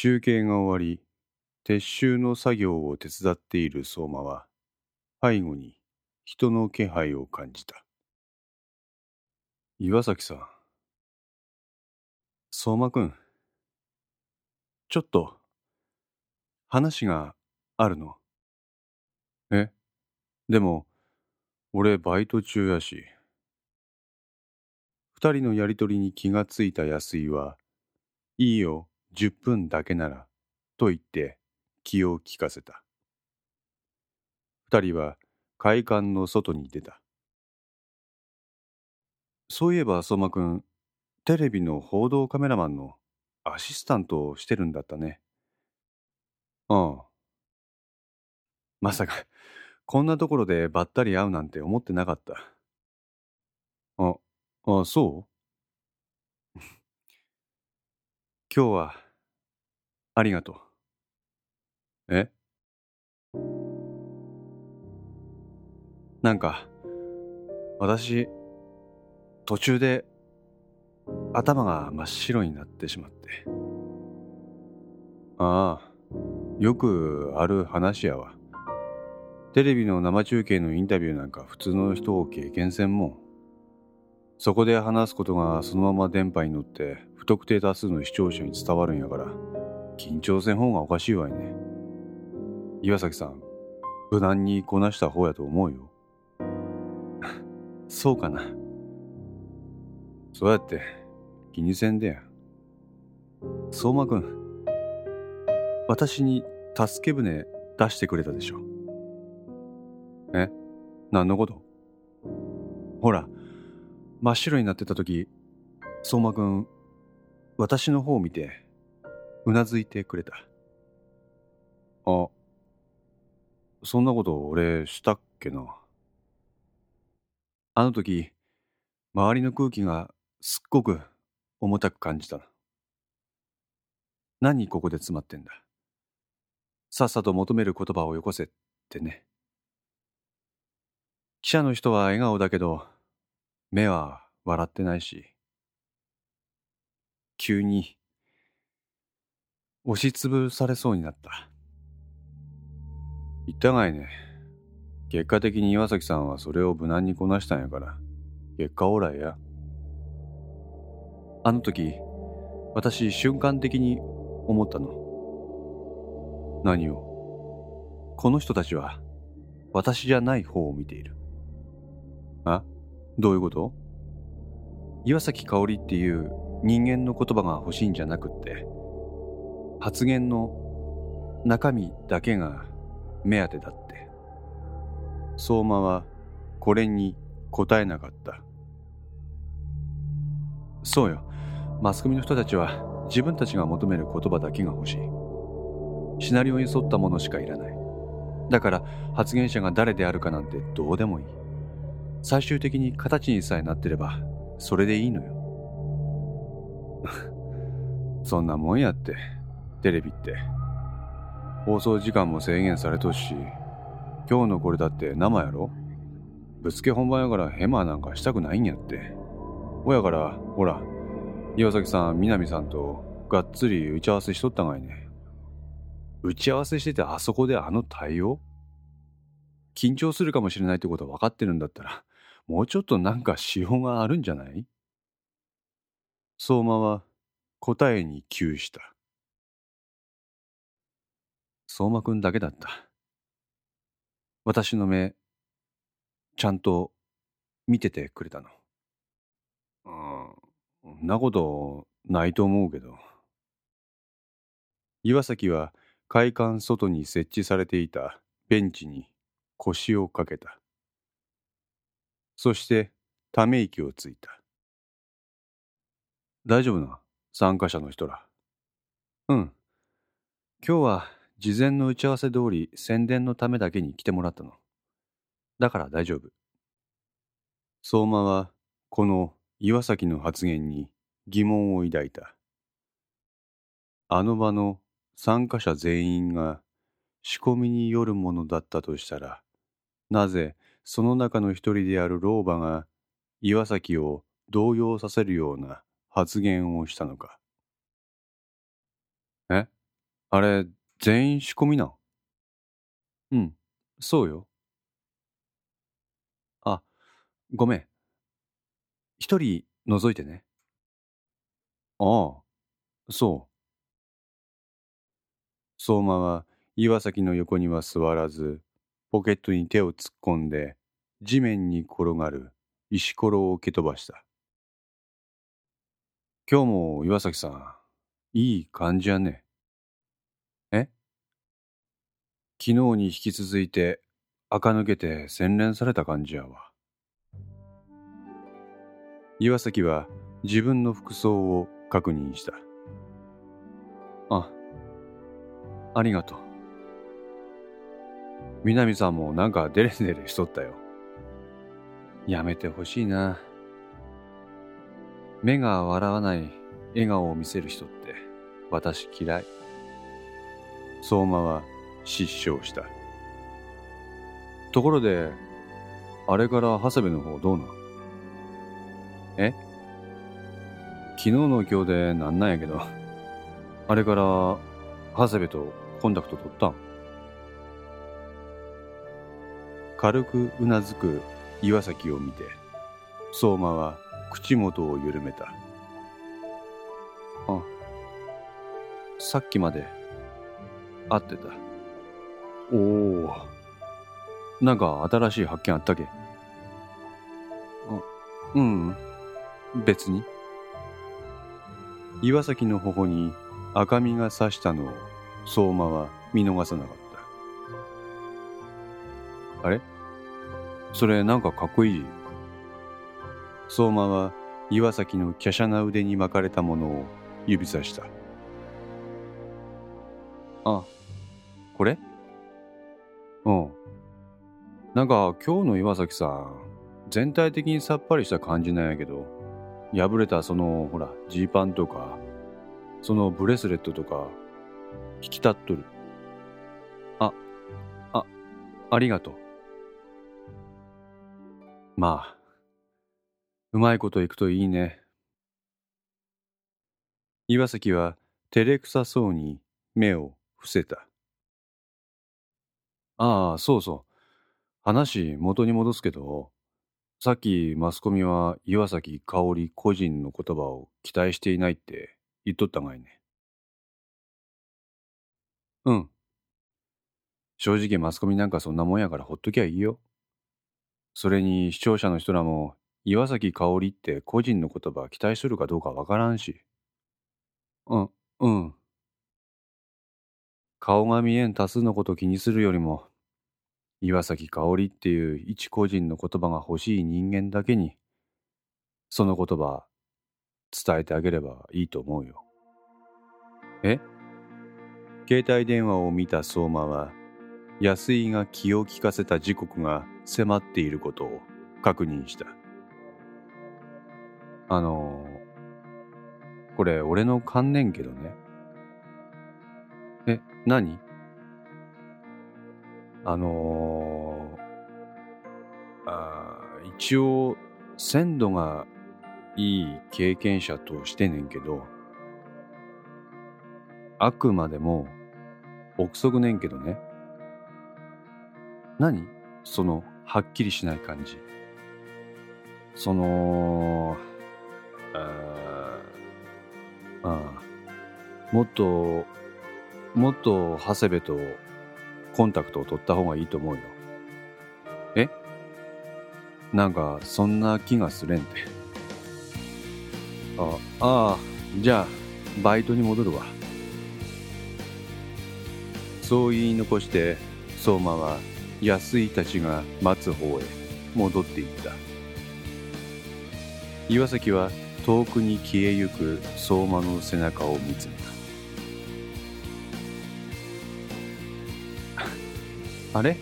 中継が終わり、撤収の作業を手伝っている相馬は、背後に人の気配を感じた。岩崎さん。相馬くん。ちょっと、話があるの。え？でも、俺バイト中やし。二人のやりとりに気がついた安井は、いいよ、十分だけなら、と言って気を利かせた。二人は会館の外に出た。そういえば相馬くん、テレビの報道カメラマンのアシスタントをしてるんだったね。ああ。まさか、こんなところでばったり会うなんて思ってなかった。あ、あ、そう？今日は、ありがとう。え？なんか、私、途中で頭が真っ白になってしまって。ああ、よくある話やわ。テレビの生中継のインタビューなんか普通の人を経験せんもん。そこで話すことがそのまま電波に乗って不特定多数の視聴者に伝わるんやから緊張せん方がおかしいわいね。岩崎さん、無難にこなした方やと思うよ。そうかな。そうやって気にせんでや。相馬くん、私に助け舟出してくれたでしょ。え？何のこと？ほら、真っ白になってた時、相馬くん、私の方を見て、うなずいてくれた。あ、そんなこと俺したっけな。あの時、周りの空気がすっごく重たく感じた。何ここで詰まってんだ。さっさと求める言葉をよこせってね。記者の人は笑顔だけど、目は笑ってないし、急に押しつぶされそうになった。言ったがいね。結果的に岩崎さんはそれを無難にこなしたんやから、結果オーライや。あの時、私瞬間的に思ったの。何を？この人たちは私じゃない方を見ている。あ？どういうこと？岩崎香織っていう人間の言葉が欲しいんじゃなくって、発言の中身だけが目当てだって。相馬はこれに答えなかった。そうよ。マスコミの人たちは自分たちが求める言葉だけが欲しい。シナリオに沿ったものしかいらない。だから発言者が誰であるかなんてどうでもいい。最終的に形にさえなってればそれでいいのよ。そんなもんやって、テレビって。放送時間も制限されとし、今日のこれだって生やろ？ぶつけ本番やからヘマなんかしたくないんやって。ほやから、ほら、岩崎さん、南さんとがっつり打ち合わせしとったがいね。打ち合わせしててあそこであの対応？緊張するかもしれないってことは分かってるんだったら、もうちょっとなんか仕様があるんじゃない？相馬は答えに窮した。相馬くんだけだった。私の目、ちゃんと見ててくれたの。うん、んなことないと思うけど。岩崎は会館外に設置されていたベンチに腰をかけた。そしてため息をついた。大丈夫な参加者の人ら。うん。今日は事前の打ち合わせ通り宣伝のためだけに来てもらったの。だから大丈夫。相馬はこの岩崎の発言に疑問を抱いた。あの場の参加者全員が仕込みによるものだったとしたら、なぜその中の一人である老婆が岩崎を動揺させるような発言をしたのか。え？あれ、全員仕込みなうん、そうよ。あ、ごめん。一人覗いてね。ああ、そう。相馬は岩崎の横には座らず、ポケットに手を突っ込んで、地面に転がる石ころを蹴飛ばした。今日も岩崎さん、いい感じやね。え昨日に引き続いて、垢抜けて洗練された感じやわ。岩崎は自分の服装を確認した。あ、ありがとう。南さんもなんかデレデレしとったよ。やめてほしいな。目が笑わない笑顔を見せる人って私嫌い。相馬は失笑した。ところで、あれから長谷部の方どうなんえ？昨日の今日でなんなんやけど、あれから長谷部とコンタクト取ったん？軽くうなずく岩崎を見て、相馬は口元を緩めた。あ、さっきまで会ってた。おお、なんか新しい発見あったけ？あ、うん、別に。岩崎の頬に赤みがさしたのを相馬は見逃さなかった。あれ？それなんかかっこいい？相馬は岩崎の華奢な腕に巻かれたものを指さした。うん。なんか今日の岩崎さん、全体的にさっぱりした感じなんやけど、破れたその、ほら、ジーパンとか、そのブレスレットとか、引き立っとる。あ、あ、ありがとう。まあ、うまいこといくといいね。岩崎は照れくさそうに目を伏せた。ああ、そうそう。話元に戻すけど、さっきマスコミは岩崎香織個人の言葉を期待していないって言っとったがいね。うん。正直マスコミなんかそんなもんやからほっときゃいいよ。それに視聴者の人らも岩崎香織って個人の言葉期待するかどうかわからんし。うん、うん。顔が見えん多数のこと気にするよりも、岩崎香織っていう一個人の言葉が欲しい人間だけに、その言葉伝えてあげればいいと思うよ。え？携帯電話を見た相馬は、安井が気を利かせた時刻が迫っていることを確認した。あの、これ俺の観念けどね。え、何？あのー、あ一応鮮度がいい経験者としてねんけど、あくまでも憶測ねんけどね。何？その、はっきりしない感じ。その、ああ、もっと、もっと長谷部とコンタクトを取った方がいいと思うよ。え？なんか、そんな気がすれんて。あ、ああ、じゃあ、バイトに戻るわ。そう言い残して、相馬は安井たちが待つ方へ戻っていった岩崎は遠くに消えゆく相馬の背中を見つめたあれ？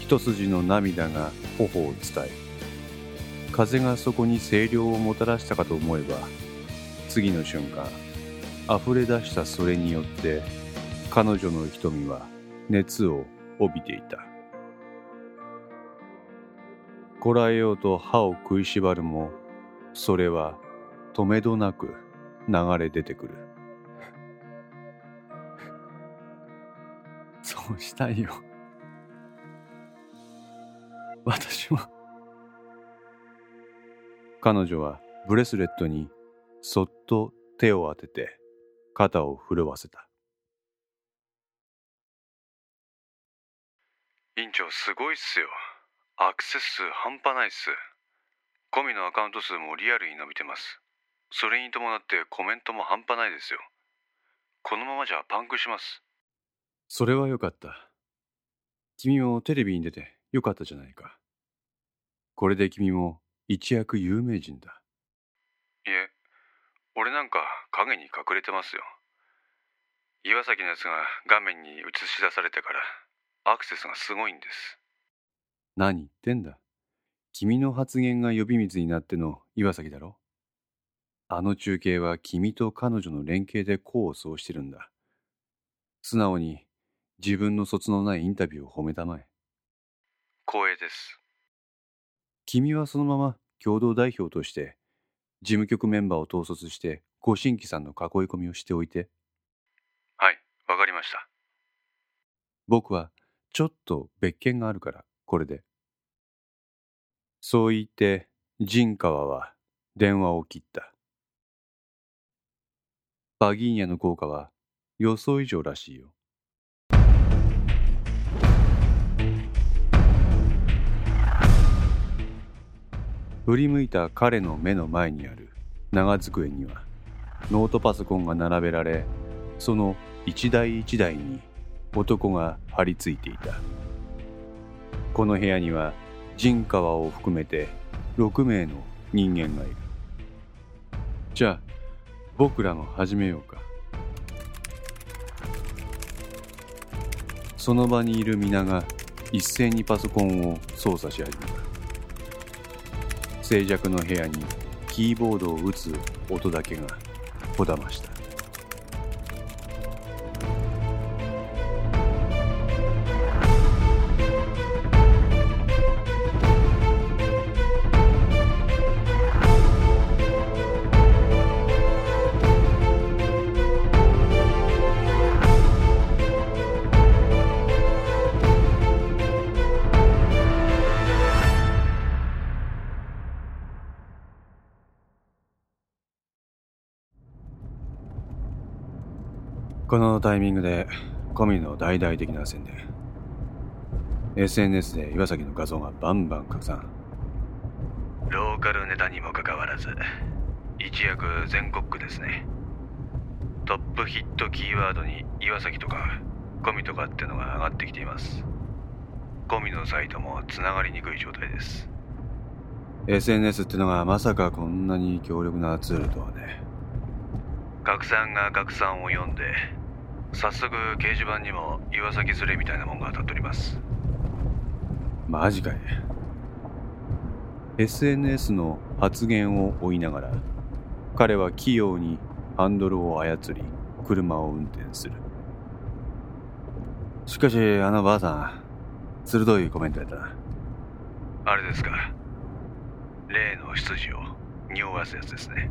一筋の涙が頬を伝え風がそこに清涼をもたらしたかと思えば次の瞬間溢れ出したそれによって彼女の瞳は熱を帯びていた。こらえようと歯を食いしばるもそれは止めどなく流れ出てくる。したいよ。私も。彼女はブレスレットにそっと手を当てて肩を震わせた。院長すごいっすよ。アクセス数半端ないっす。コミのアカウント数もリアルに伸びてます。それに伴ってコメントも半端ないですよ。このままじゃパンクします。それはよかった。君もテレビに出てよかったじゃないか。これで君も一躍有名人だ。いえ、俺なんか影に隠れてますよ。岩崎のやつが画面に映し出されてからアクセスがすごいんです。何言ってんだ。君の発言が呼び水になっての岩崎だろあの中継は君と彼女の連携で功を奏してるんだ。素直に自分の卒のないインタビューを褒めたまえ。光栄です。君はそのまま共同代表として事務局メンバーを統率してご新規さんの囲い込みをしておいて。はい、わかりました。僕はちょっと別件があるからこれで。そう言って陣川は電話を切った。バギーニャの効果は予想以上らしいよ。振り向いた彼の目の前にある。長机にはノートパソコンが並べられその一台一台に男が張り付いていた。この部屋には陣川を含めて6名の人間がいる。じゃあ僕らも始めようか。その場にいる皆が一斉にパソコンを操作し始めた。静寂の部屋にキーボードを打つ音だけがこだました。このタイミングでコミの大々的な宣伝 SNS で岩崎の画像がバンバン拡散。ローカルネタにもかかわらず一躍全国区ですね。トップヒットキーワードに岩崎とかコミとかってのが上がってきています。コミのサイトもつながりにくい状態です。SNS ってのがまさかこんなに強力なツールとはね。拡散が拡散を読んで早速掲示板にも岩崎連れみたいなもんが当たっております。マジかい。SNS の発言を追いながら彼は器用にハンドルを操り車を運転する。しかしあのばあさん鋭いコメントやったな。あれですか。例の執事を匂わすやつですね。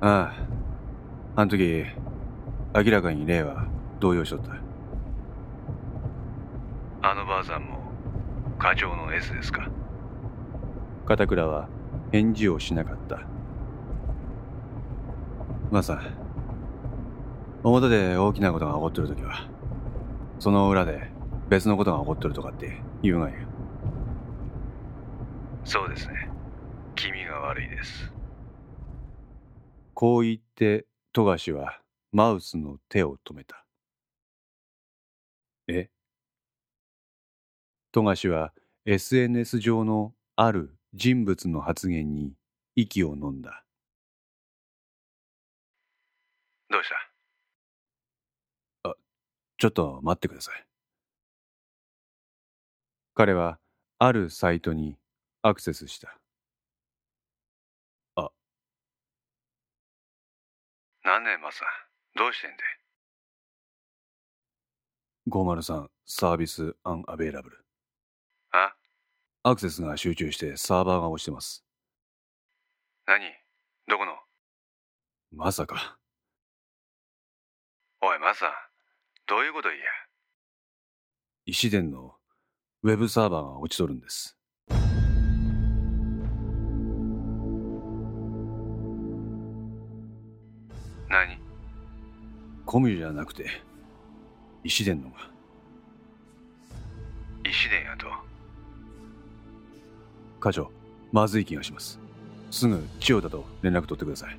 ああ。あの時明らかに霊は動揺しとった。あのばあさんも課長の S ですか？片倉は返事をしなかった。まさ表で大きなことが起こってる時はその裏で別のことが起こってるとかって言うがよそうですね。君が悪いです。こう言って富樫はマウスの手を止めた。え？富樫は SNS 上のある人物の発言に息を飲んだ。どうした？あ、ちょっと待ってください。彼はあるサイトにアクセスした。あ。何年マサどうしてんで503サービスアンアベイラブル。あ？アクセスが集中してサーバーが落ちてます。何？どこの？まさか。おいマサ、どういうこと言え石伝のウェブサーバーが落ちとるんです。コミュじゃなくて、石伝のが。石伝やと課長、まずい気がします。すぐ千代田と連絡取ってください。